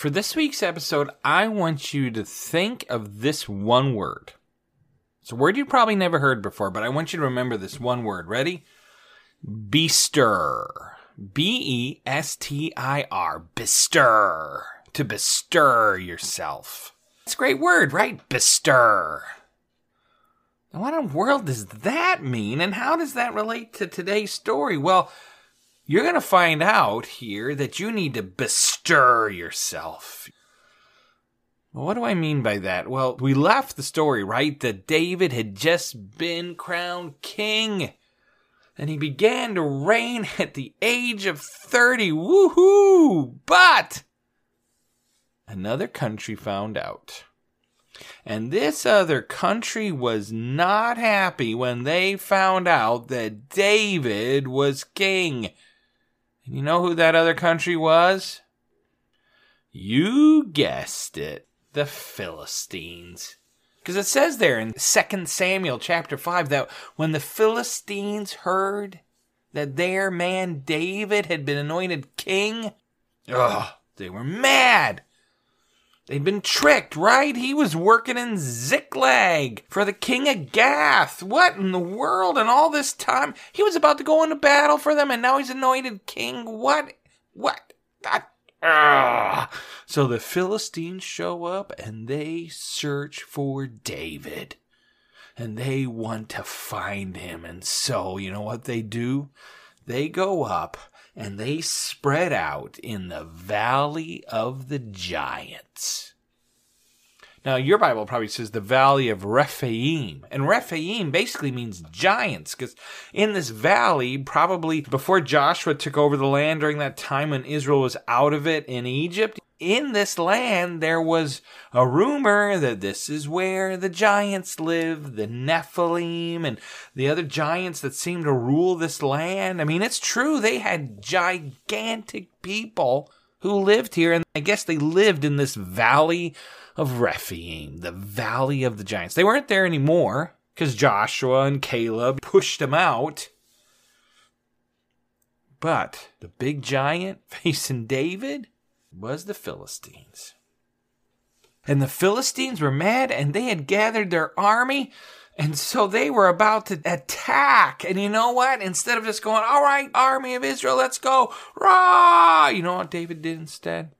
For this week's episode, I want you to think of this one word. It's a word you probably never heard before, but I want you to remember this one word. Ready? Bestir. B E S T I R. Bestir. To bestir yourself. It's a great word, right? Bestir. Now, what in the world does that mean, and how does that relate to today's story? Well, you're going to find out here that you need to bestir yourself. What do I mean by that? Well, we left the story, right? That David had just been crowned king. And he began to reign at the age of 30. Woohoo! But another country found out. And this other country was not happy when they found out that David was king. And you know who that other country was? You guessed it, the Philistines. Because it says there in 2 Samuel chapter 5 that when the Philistines heard that their man David had been anointed king, ugh, they were mad. They'd been tricked, right? He was working in Ziklag for the king of Gath. What in the world? And all this time, he was about to go into battle for them, and now he's anointed king. What? What? So the Philistines show up and they search for David. And they want to find him. And so, you know what they do? They go up and they spread out in the valley of the giants. Now, your Bible probably says the valley of Rephaim. And Rephaim basically means giants, because in this valley, probably before Joshua took over the land during that time when Israel was out of it in Egypt, in this land there was a rumor that this is where the giants live, the Nephilim and the other giants that seem to rule this land. I mean, it's true, they had gigantic people who lived here, and I guess they lived in this valley of Rephaim, the valley of the giants. They weren't there anymore because Joshua and Caleb pushed them out. But the big giant facing David was the Philistines. And the Philistines were mad and they had gathered their army. And so they were about to attack. And you know what? Instead of just going, all right, army of Israel, let's go. Rah! You know what David did instead?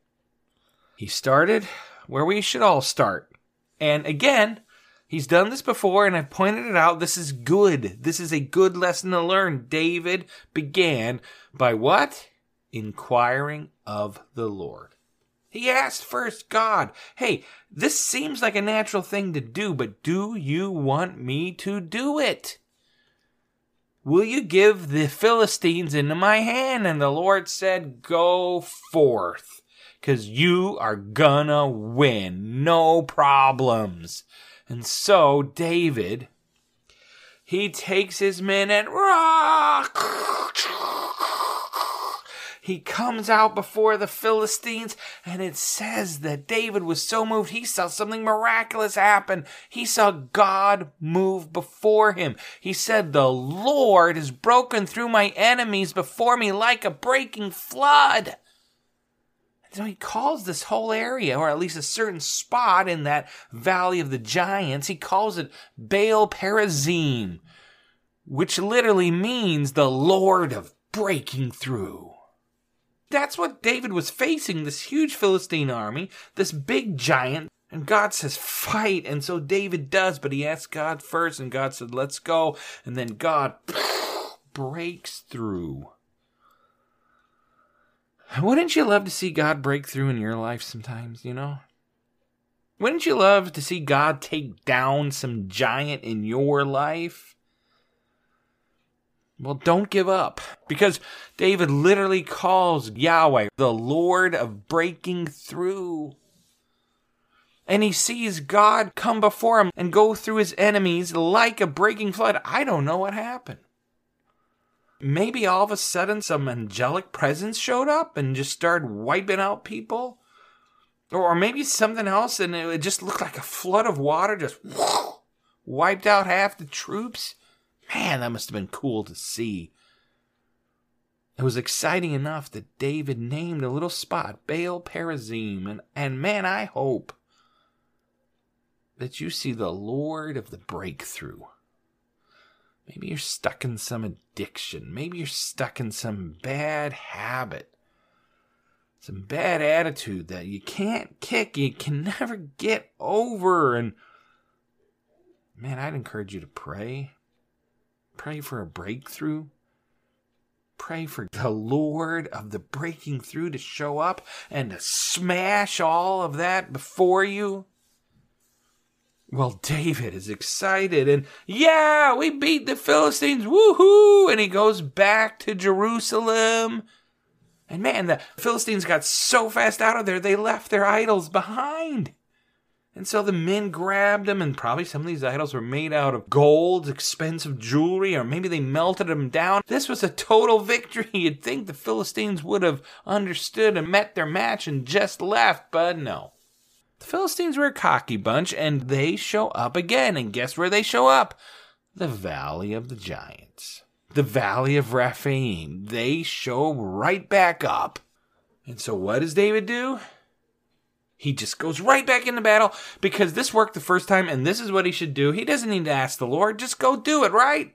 He started where we should all start. And again, he's done this before and I've pointed it out. This is good. This is a good lesson to learn. David began by what? Inquiring of the Lord. He asked first God, hey, this seems like a natural thing to do, but do you want me to do it? Will you give the Philistines into my hand? And the Lord said, Go forth, because you are gonna win. No problems. And so David, he takes his men and rock he comes out before the Philistines, and it says that David was so moved he saw something miraculous happen. He saw God move before him. He said, The Lord has broken through my enemies before me like a breaking flood. So he calls this whole area, or at least a certain spot in that valley of the giants, he calls it Baal Perazim, which literally means the Lord of breaking through. That's what David was facing this huge Philistine army, this big giant. And God says, fight. And so David does, but he asks God first, and God said, let's go. And then God breaks through. Wouldn't you love to see God break through in your life sometimes, you know? Wouldn't you love to see God take down some giant in your life? Well, don't give up because David literally calls Yahweh the Lord of breaking through. And he sees God come before him and go through his enemies like a breaking flood. I don't know what happened maybe all of a sudden some angelic presence showed up and just started wiping out people. Or maybe something else and it just looked like a flood of water just wiped out half the troops. Man, that must have been cool to see. It was exciting enough that David named a little spot Baal Perazim, and, and man, I hope that you see the Lord of the breakthrough. Maybe you're stuck in some addiction. Maybe you're stuck in some bad habit, some bad attitude that you can't kick, you can never get over. And man, I'd encourage you to pray. Pray for a breakthrough. Pray for the Lord of the breaking through to show up and to smash all of that before you. Well, David is excited and, yeah, we beat the Philistines, woohoo! And he goes back to Jerusalem. And man, the Philistines got so fast out of there, they left their idols behind. And so the men grabbed them, and probably some of these idols were made out of gold, expensive jewelry, or maybe they melted them down. This was a total victory. You'd think the Philistines would have understood and met their match and just left, but no. The Philistines were a cocky bunch, and they show up again. And guess where they show up? The Valley of the Giants. The Valley of Rephaim. They show right back up. And so what does David do? He just goes right back into battle because this worked the first time and this is what he should do. He doesn't need to ask the Lord, just go do it, right?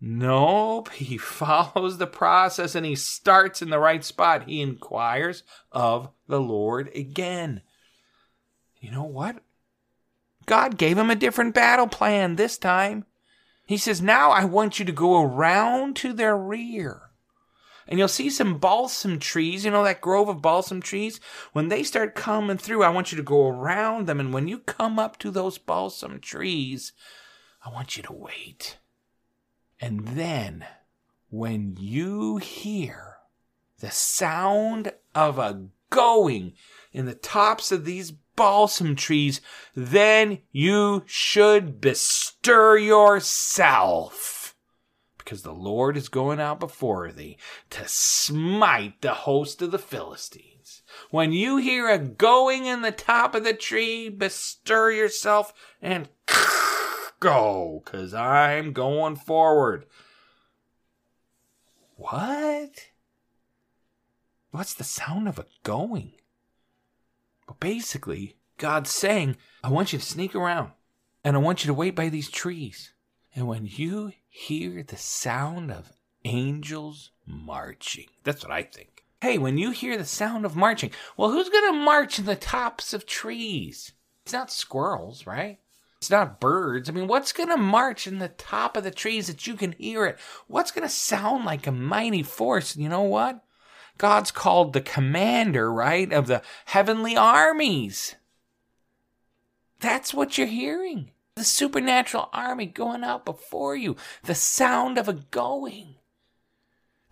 Nope, he follows the process and he starts in the right spot. He inquires of the Lord again you know what? God gave him a different battle plan this time. He says, Now I want you to go around to their rear. And you'll see some balsam trees, you know, that grove of balsam trees. When they start coming through, I want you to go around them. And when you come up to those balsam trees, I want you to wait. And then, when you hear the sound of a going in the tops of these balsam trees, then you should bestir yourself. Because the Lord is going out before thee to smite the host of the Philistines. When you hear a going in the top of the tree, bestir yourself and go, because I'm going forward. What? What's the sound of a going? Basically, God's saying, I want you to sneak around and I want you to wait by these trees. And when you hear the sound of angels marching, that's what I think. Hey, when you hear the sound of marching, well, who's going to march in the tops of trees? It's not squirrels, right? It's not birds. I mean, what's going to march in the top of the trees that you can hear it? What's going to sound like a mighty force? You know what? God's called the commander, right, of the heavenly armies. That's what you're hearing. The supernatural army going out before you, the sound of a going.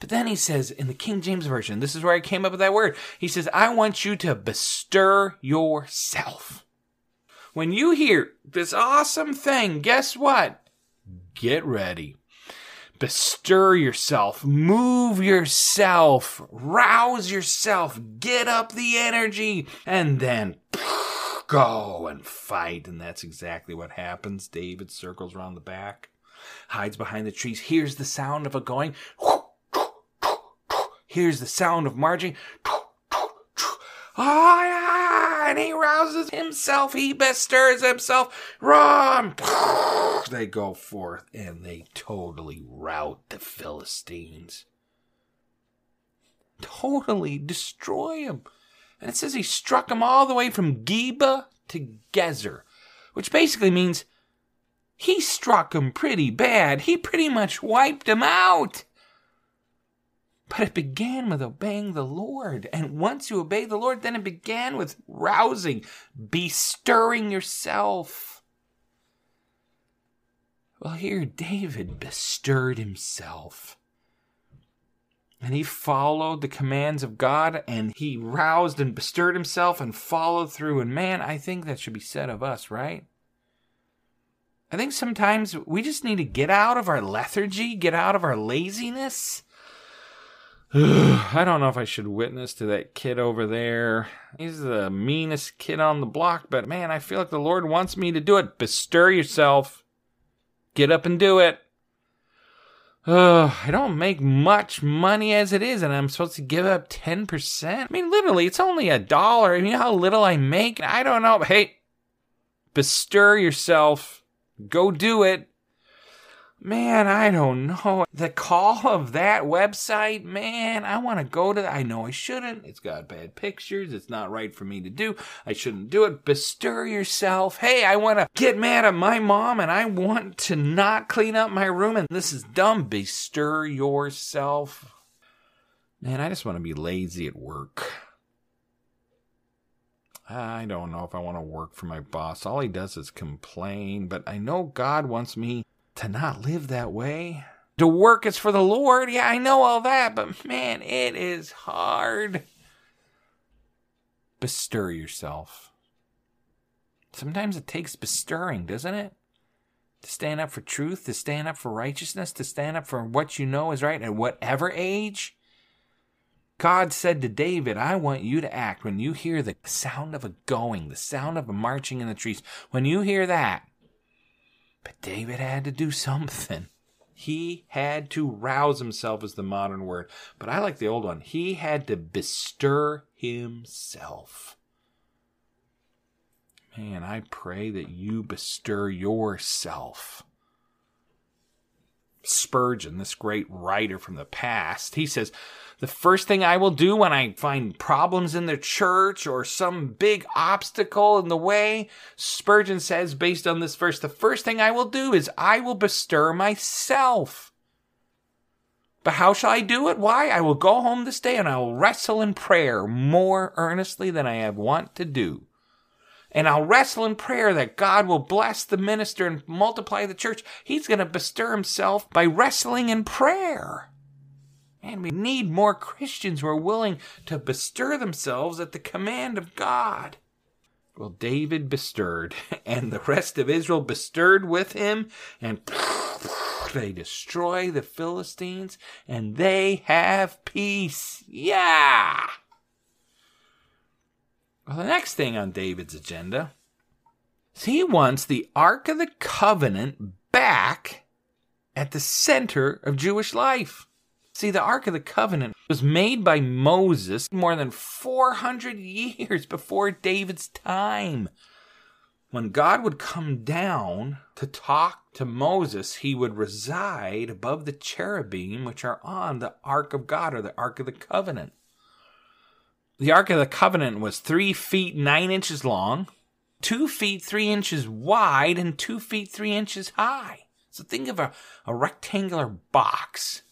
But then he says in the King James Version, this is where I came up with that word. He says, I want you to bestir yourself. When you hear this awesome thing, guess what? Get ready bestir yourself, move yourself, rouse yourself, get up the energy, and then go and fight. And that's exactly what happens. David circles around the back, hides behind the trees, hears the sound of a going, hears the sound of marching. Ah, and he rouses himself. He bestirs himself. Run! They go forth and they totally rout the Philistines. Totally destroy them. And it says he struck them all the way from Geba to Gezer, which basically means he struck them pretty bad. He pretty much wiped them out. But it began with obeying the Lord. And once you obey the Lord, then it began with rousing, bestirring yourself. Well, here David bestirred himself. And he followed the commands of God and he roused and bestirred himself and followed through. And man, I think that should be said of us, right? I think sometimes we just need to get out of our lethargy, get out of our laziness. I don't know if I should witness to that kid over there. He's the meanest kid on the block, but man, I feel like the Lord wants me to do it. Bestir yourself. Get up and do it. Uh, I don't make much money as it is, and I'm supposed to give up 10%. I mean, literally, it's only a dollar. You know how little I make? I don't know. Hey, bestir yourself. Go do it. Man, I don't know. The call of that website, man, I want to go to that. I know I shouldn't. It's got bad pictures. It's not right for me to do. I shouldn't do it. Bestir yourself. Hey, I want to get mad at my mom and I want to not clean up my room and this is dumb. Bestir yourself. Man, I just want to be lazy at work. I don't know if I want to work for my boss. All he does is complain, but I know God wants me to not live that way. To work is for the Lord. Yeah, I know all that, but man, it is hard. Bestir yourself. Sometimes it takes bestirring, doesn't it? To stand up for truth, to stand up for righteousness, to stand up for what you know is right at whatever age. God said to David, I want you to act when you hear the sound of a going, the sound of a marching in the trees. When you hear that, but David had to do something. He had to rouse himself, is the modern word. But I like the old one. He had to bestir himself. Man, I pray that you bestir yourself. Spurgeon, this great writer from the past, he says, the first thing I will do when I find problems in the church or some big obstacle in the way, Spurgeon says, based on this verse, the first thing I will do is I will bestir myself. But how shall I do it? Why? I will go home this day and I will wrestle in prayer more earnestly than I have wont to do. And I'll wrestle in prayer that God will bless the minister and multiply the church. He's going to bestir himself by wrestling in prayer. And we need more Christians who are willing to bestir themselves at the command of God. Well, David bestirred, and the rest of Israel bestirred with him, and they destroy the Philistines, and they have peace. Yeah! Well, the next thing on David's agenda is he wants the Ark of the Covenant back at the center of Jewish life. See, the Ark of the Covenant was made by Moses more than 400 years before David's time. When God would come down to talk to Moses, he would reside above the cherubim which are on the Ark of God or the Ark of the Covenant. The Ark of the Covenant was three feet nine inches long, two feet three inches wide, and two feet three inches high. So think of a, a rectangular box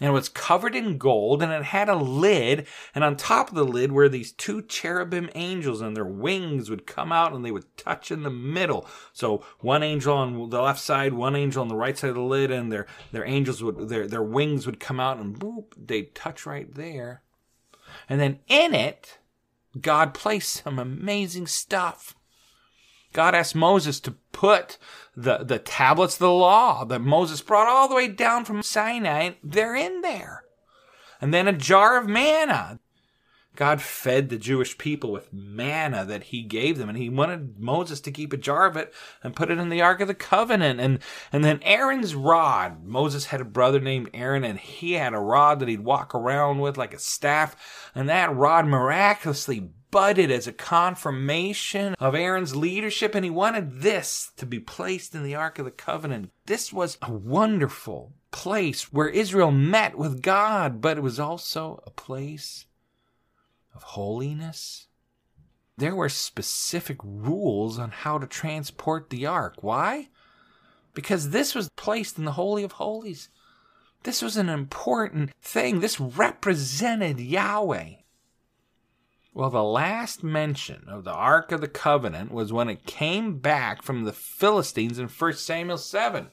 and it was covered in gold and it had a lid and on top of the lid were these two cherubim angels and their wings would come out and they would touch in the middle so one angel on the left side one angel on the right side of the lid and their their angels would their their wings would come out and boop they'd touch right there and then in it god placed some amazing stuff God asked Moses to put the, the tablets of the law that Moses brought all the way down from Sinai, they're in there. And then a jar of manna. God fed the Jewish people with manna that he gave them, and he wanted Moses to keep a jar of it and put it in the Ark of the Covenant. And, and then Aaron's rod. Moses had a brother named Aaron, and he had a rod that he'd walk around with like a staff, and that rod miraculously budded as a confirmation of Aaron's leadership, and he wanted this to be placed in the Ark of the Covenant. This was a wonderful place where Israel met with God, but it was also a place of holiness. There were specific rules on how to transport the ark. Why? Because this was placed in the Holy of Holies. This was an important thing. This represented Yahweh. Well, the last mention of the Ark of the Covenant was when it came back from the Philistines in 1 Samuel 7.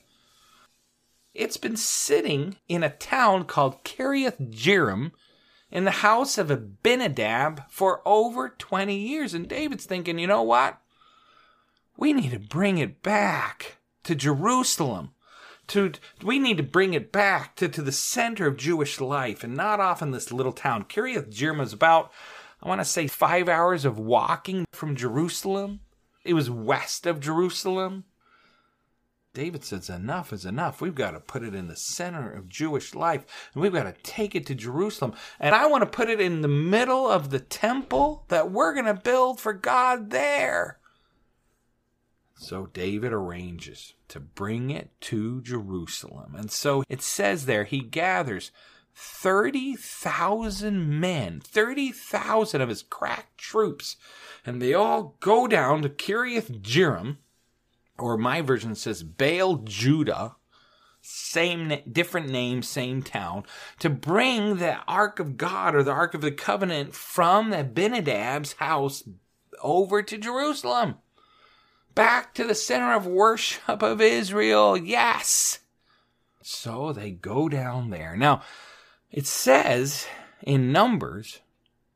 It's been sitting in a town called Kiriath Jearim in the house of Abinadab for over 20 years. And David's thinking, you know what? We need to bring it back to Jerusalem. To, we need to bring it back to, to the center of Jewish life and not off in this little town. Kiriath Jearim is about I want to say five hours of walking from Jerusalem. It was west of Jerusalem. David says, Enough is enough. We've got to put it in the center of Jewish life, and we've got to take it to Jerusalem. And I want to put it in the middle of the temple that we're going to build for God there. So David arranges to bring it to Jerusalem. And so it says there, he gathers 30,000 men, 30,000 of his crack troops, and they all go down to Kiriath Jearim, or my version says Baal Judah, same different name, same town, to bring the Ark of God or the Ark of the Covenant from Abinadab's house over to Jerusalem. Back to the center of worship of Israel. Yes. So they go down there. Now, it says in Numbers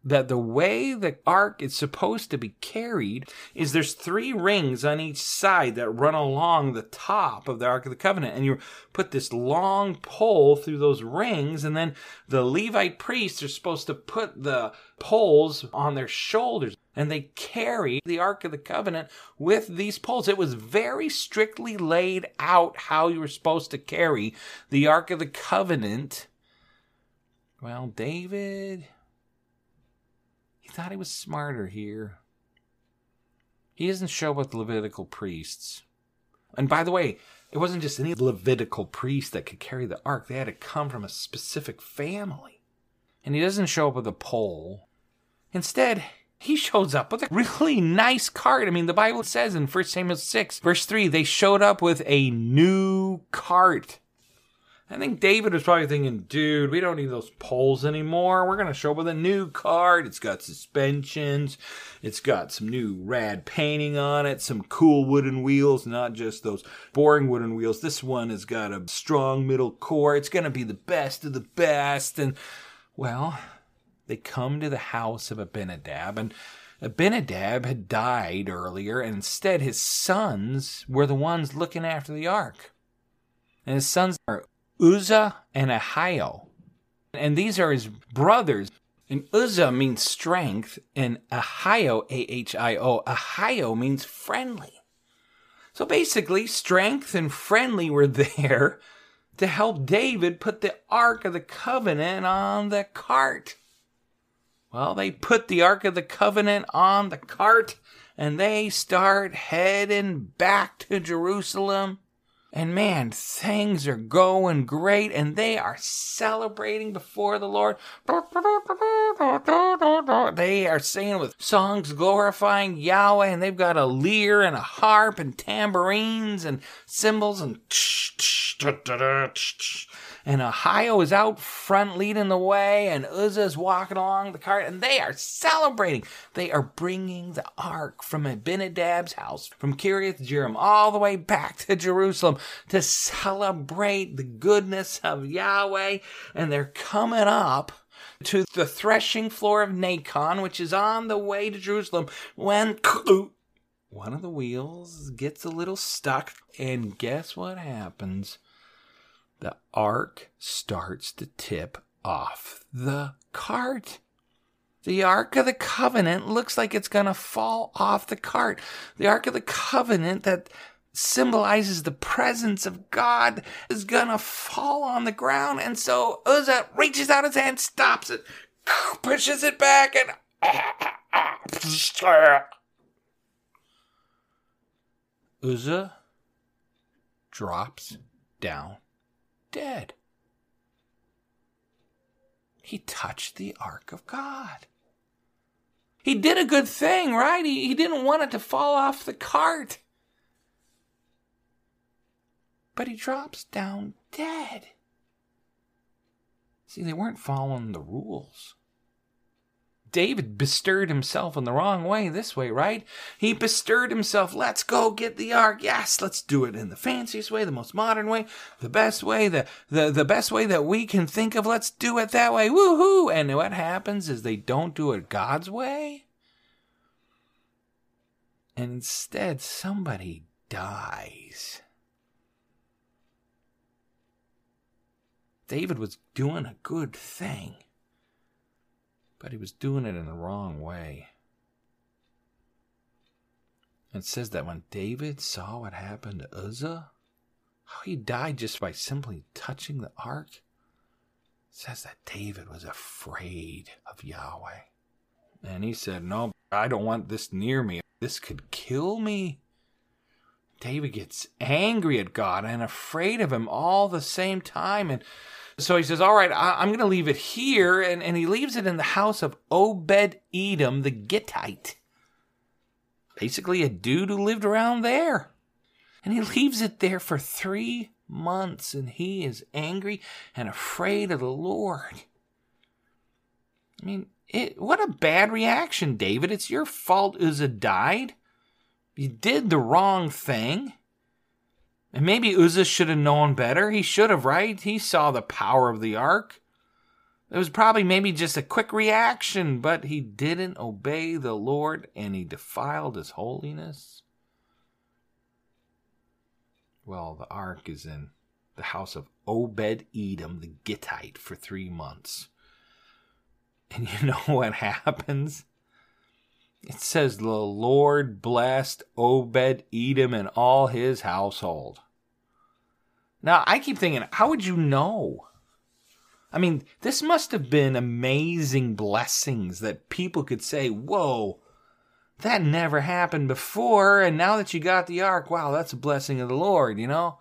that the way the ark is supposed to be carried is there's three rings on each side that run along the top of the ark of the covenant. And you put this long pole through those rings and then the levite priests are supposed to put the poles on their shoulders and they carry the ark of the covenant with these poles. It was very strictly laid out how you were supposed to carry the ark of the covenant. Well, David, thought he was smarter here. He doesn't show up with Levitical priests. And by the way, it wasn't just any Levitical priest that could carry the ark, they had to come from a specific family. And he doesn't show up with a pole. Instead, he shows up with a really nice cart. I mean, the Bible says in 1 Samuel 6, verse 3, they showed up with a new cart. I think David was probably thinking, dude, we don't need those poles anymore. We're going to show up with a new cart. It's got suspensions. It's got some new rad painting on it, some cool wooden wheels, not just those boring wooden wheels. This one has got a strong middle core. It's going to be the best of the best. And, well, they come to the house of Abinadab and Abinadab had died earlier, and instead his sons were the ones looking after the ark. And his sons are Uzzah and Ahio. And these are his brothers. And Uzzah means strength, and Ahio, A H I O, Ahio means friendly. So basically, strength and friendly were there to help David put the Ark of the Covenant on the cart. Well, they put the Ark of the Covenant on the cart and they start heading back to Jerusalem. And man, things are going great and they are celebrating before the Lord. They are singing with songs glorifying Yahweh and they've got a lyre and a harp and tambourines and cymbals and and Ahio is out front leading the way, and Uzzah is walking along the cart, and they are celebrating. They are bringing the ark from Abinadab's house, from Kiriath Jearim, all the way back to Jerusalem to celebrate the goodness of Yahweh, and they're coming up to the threshing floor of Nacon, which is on the way to Jerusalem, when one of the wheels gets a little stuck, and guess what happens? The ark starts to tip off the cart. The Ark of the Covenant looks like it's going to fall off the cart. The Ark of the Covenant that symbolizes the presence of God is going to fall on the ground. And so Uzzah reaches out his hand, stops it, pushes it back, and. Uzzah drops down dead. He touched the Ark of God. He did a good thing, right? He, he didn't want it to fall off the cart. But he drops down dead. See, they weren't following the rules. David bestirred himself in the wrong way this way, right? He bestirred himself, let's go get the ark. Yes, let's do it in the fanciest way, the most modern way, the best way, the, the, the best way that we can think of. Let's do it that way. Woohoo! And what happens is they don't do it God's way. And instead, somebody dies. David was doing a good thing, but he was doing it in the wrong way. It says that when David saw what happened to Uzzah, how he died just by simply touching the ark, it says that David was afraid of Yahweh. And he said, No, I don't want this near me. This could kill me. David gets angry at God and afraid of him all the same time. And so he says, All right, I, am going to leave it here. And, and he leaves it in the house of Obed Edom the Gittite. Basically, a dude who lived around there. And he leaves it there for three months. And he is angry and afraid of the Lord. I mean, it, what a bad reaction, David. It's your fault Uzzah died. You did the wrong thing. And maybe Uzzah should have known better. He should have, right? He saw the power of the ark. It was probably maybe just a quick reaction, but he didn't obey the Lord and he defiled his holiness. Well, the ark is in the house of Obed Edom the Gittite for three months. And you know what happens? It says, The Lord blessed Obed Edom and all his household. Now, I keep thinking, how would you know? I mean, this must have been amazing blessings that people could say, Whoa, that never happened before. And now that you got the ark, wow, that's a blessing of the Lord, you know?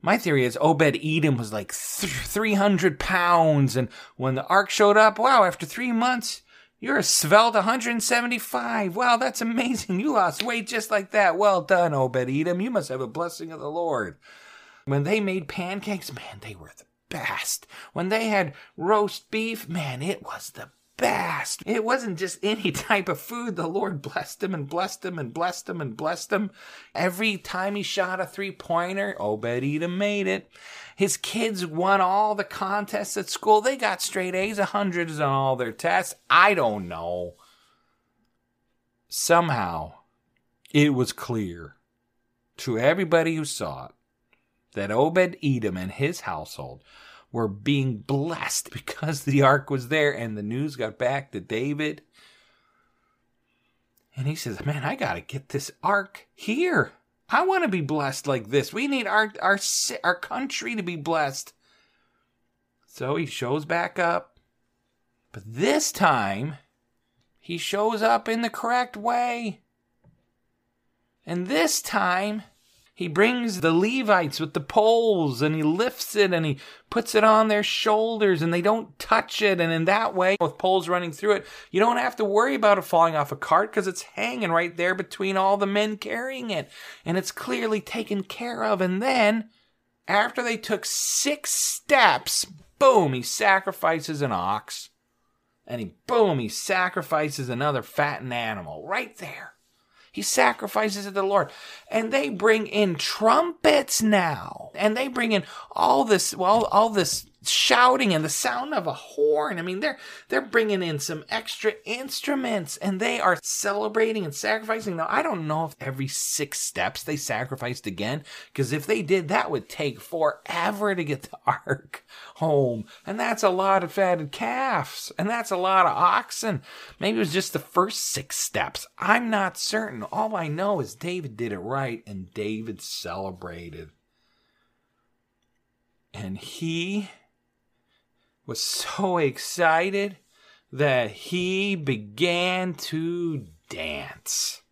My theory is Obed Edom was like 300 pounds. And when the ark showed up, wow, after three months, you're a svelte 175. Wow, that's amazing. You lost weight just like that. Well done, Obed Edom. You must have a blessing of the Lord. When they made pancakes, man, they were the best. When they had roast beef, man, it was the best. It wasn't just any type of food. The Lord blessed him and blessed him and blessed him and blessed him. Every time he shot a three pointer, Obed Edom made it. His kids won all the contests at school. They got straight A's, hundreds on all their tests. I don't know. Somehow, it was clear to everybody who saw it that Obed Edom and his household were being blessed because the ark was there and the news got back to David. And he says, Man, I got to get this ark here. I want to be blessed like this. We need our, our, our country to be blessed. So he shows back up. But this time, he shows up in the correct way. And this time, he brings the Levites with the poles and he lifts it and he puts it on their shoulders and they don't touch it. And in that way, with poles running through it, you don't have to worry about it falling off a cart because it's hanging right there between all the men carrying it. And it's clearly taken care of. And then, after they took six steps, boom, he sacrifices an ox. And he, boom, he sacrifices another fattened animal right there. He sacrifices to the Lord. And they bring in trumpets now. And they bring in all this, well, all this shouting and the sound of a horn. I mean, they're they're bringing in some extra instruments and they are celebrating and sacrificing. Now, I don't know if every six steps they sacrificed again, because if they did, that would take forever to get the ark home, and that's a lot of fatted calves, and that's a lot of oxen. Maybe it was just the first six steps. I'm not certain. All I know is David did it right, and David celebrated. And he was so excited that he began to dance.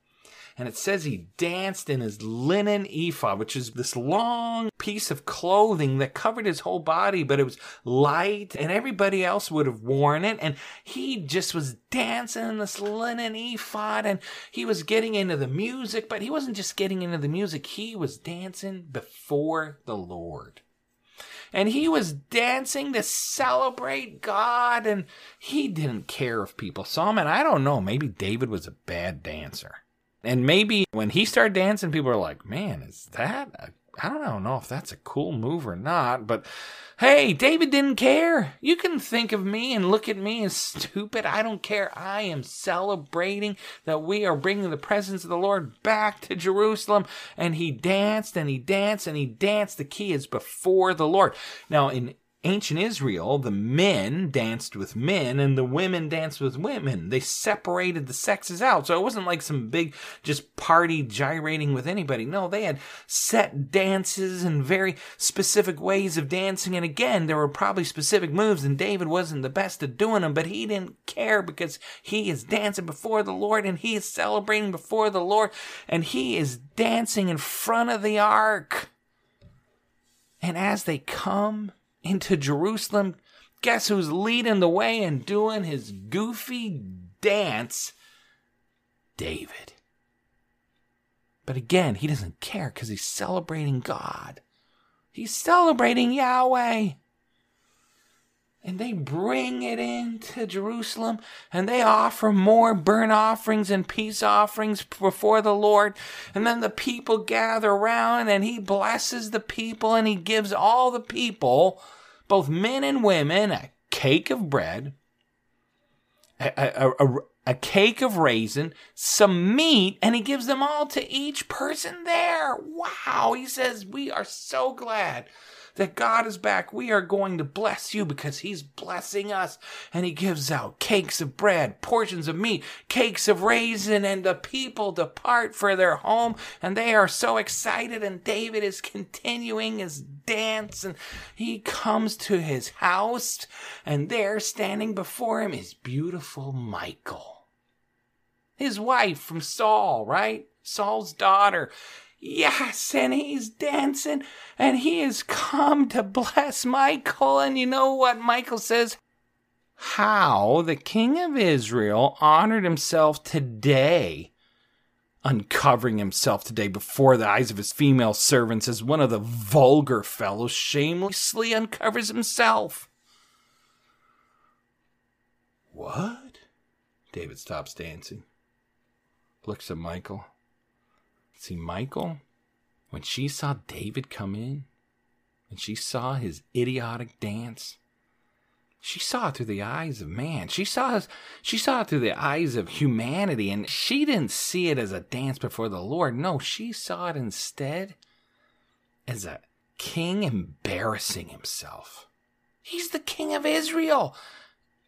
And it says he danced in his linen ephod, which is this long piece of clothing that covered his whole body, but it was light and everybody else would have worn it. And he just was dancing in this linen ephod and he was getting into the music, but he wasn't just getting into the music. He was dancing before the Lord and he was dancing to celebrate God, and he didn't care if people saw him. And I don't know, maybe David was a bad dancer. And maybe when he started dancing, people were like, man, is that a I don't know if that's a cool move or not, but hey, David didn't care. You can think of me and look at me as stupid. I don't care. I am celebrating that we are bringing the presence of the Lord back to Jerusalem. And he danced and he danced and he danced. The key is before the Lord. Now, in ancient Israel, the men danced with men and the women danced with women. They separated the sexes out. So it wasn't like some big just party gyrating with anybody. No, they had set dances and very specific ways of dancing. And again, there were probably specific moves and David wasn't the best at doing them, but he didn't care because he is dancing before the Lord and he is celebrating before the Lord and he is dancing in front of the ark. And as they come into Jerusalem, guess who's leading the way and doing his goofy dance? David. But again, he doesn't care because he's celebrating God. He's celebrating Yahweh. And they bring it into Jerusalem and they offer more burnt offerings and peace offerings before the Lord. And then the people gather around and he blesses the people and he gives all the people, both men and women, a cake of bread, a, a, a, a cake of raisin, some meat, and he gives them all to each person there. Wow. He says, We are so glad that God is back. We are going to bless you because He's blessing us. And He gives out cakes of bread, portions of meat, cakes of raisin, and the people depart for their home. And they are so excited. And David is continuing his dance. And he comes to his house, and there standing before him is beautiful Michal. His wife from Saul, right? Saul's daughter. Yes, and he's dancing, and he has come to bless Michal. And you know what Michal says? How the king of Israel honored himself today, uncovering himself today before the eyes of his female servants as one of the vulgar fellows shamelessly uncovers himself. What? David stops dancing, looks at Michal. See, Michal, when she saw David come in and she saw his idiotic dance, she saw it through the eyes of man. She saw it, she saw it through the eyes of humanity, and she didn't see it as a dance before the Lord. No, she saw it instead as a king embarrassing himself. He's the king of Israel.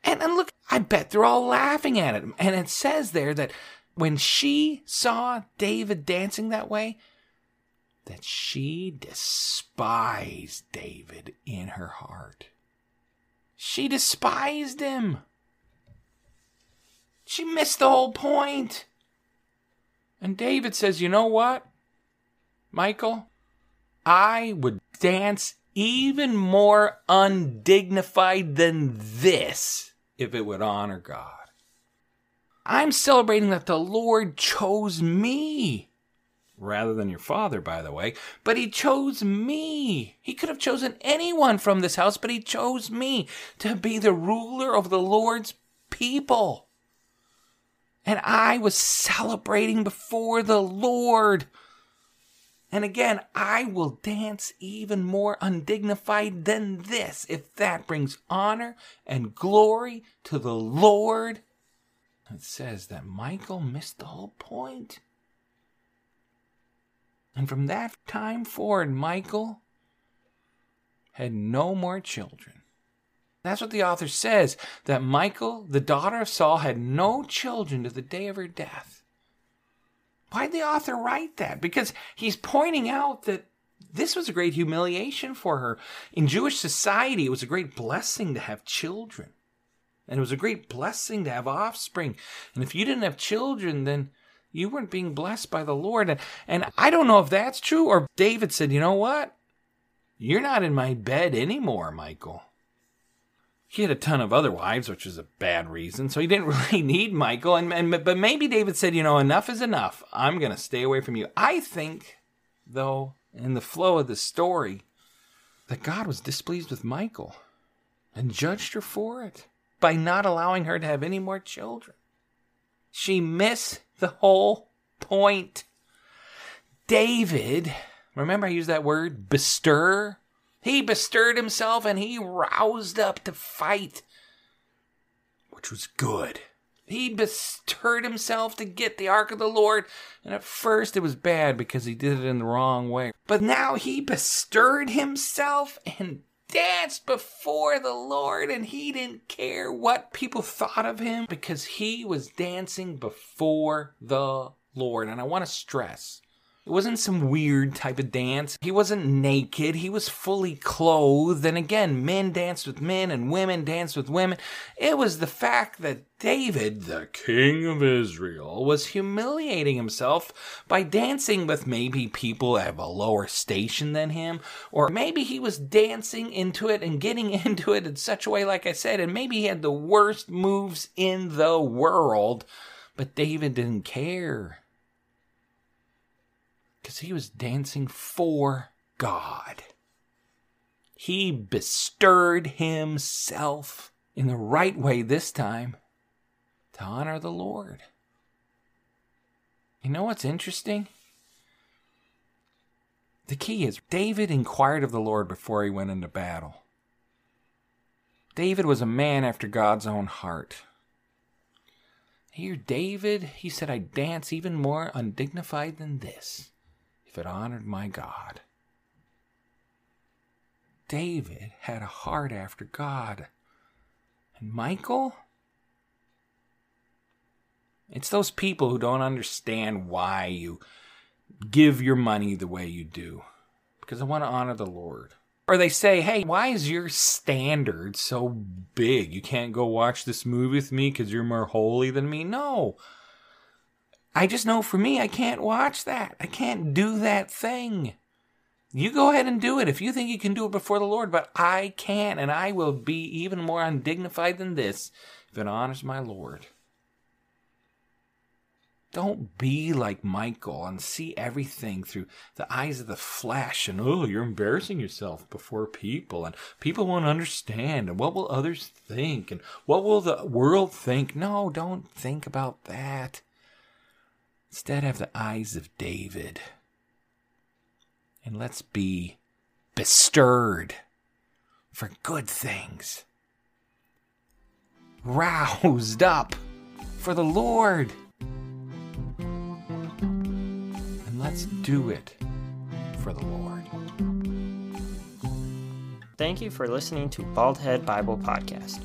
And, and look, I bet they're all laughing at him. And it says there that when she saw David dancing that way, that she despised David in her heart. She despised him. She missed the whole point. And David says, You know what, Michal? I would dance even more undignified than this if it would honor God. I'm celebrating that the Lord chose me. Rather than your father, by the way. But he chose me. He could have chosen anyone from this house, but he chose me to be the ruler of the Lord's people. And I was celebrating before the Lord. And again, I will dance even more undignified than this if that brings honor and glory to the Lord. It says that Michal missed the whole point. And from that time forward, Michal had no more children. That's what the author says that Michal, the daughter of Saul, had no children to the day of her death. Why'd the author write that? Because he's pointing out that this was a great humiliation for her. In Jewish society, it was a great blessing to have children. And it was a great blessing to have offspring. And if you didn't have children, then you weren't being blessed by the Lord. And, and I don't know if that's true or David said, you know what? You're not in my bed anymore, Michal. He had a ton of other wives, which is a bad reason, so he didn't really need Michal. And, and but maybe David said, you know, enough is enough. I'm going to stay away from you. I think, though, in the flow of the story, that God was displeased with Michal and judged her for it by not allowing her to have any more children. She missed the whole point. David, remember I used that word, bestir? He bestirred himself and he roused up to fight, which was good. He bestirred himself to get the ark of the Lord, and at first it was bad because he did it in the wrong way. But now he bestirred himself and danced before the Lord, and he didn't care what people thought of him because he was dancing before the Lord. And I want to stress it wasn't some weird type of dance. He wasn't naked. He was fully clothed. And again, men danced with men and women danced with women. It was the fact that David, the king of Israel, was humiliating himself by dancing with maybe people of a lower station than him. Or maybe he was dancing into it and getting into it in such a way, like I said, and maybe he had the worst moves in the world. But David didn't care because he was dancing for God. He bestirred himself in the right way this time to honor the Lord. You know what's interesting? The key is David inquired of the Lord before he went into battle. David was a man after God's own heart. Here, David, he said, I dance even more undignified than this it honored my God. David had a heart after God. And Michal? It's those people who don't understand why you give your money the way you do. Because I want to honor the Lord. Or they say, hey, why is your standard so big? You can't go watch this movie with me because you're more holy than me? No. I just know for me, I can't watch that. I can't do that thing. You go ahead and do it if you think you can do it before the Lord, but I can't, and I will be even more undignified than this if it honors my Lord. Don't be like Michal and see everything through the eyes of the flesh and, oh, you're embarrassing yourself before people and people won't understand and what will others think and what will the world think? No, don't think about that. Instead, have the eyes of David. And let's be bestirred for good things, roused up for the Lord. And let's do it for the Lord. Thank you for listening to Baldhead Bible Podcast.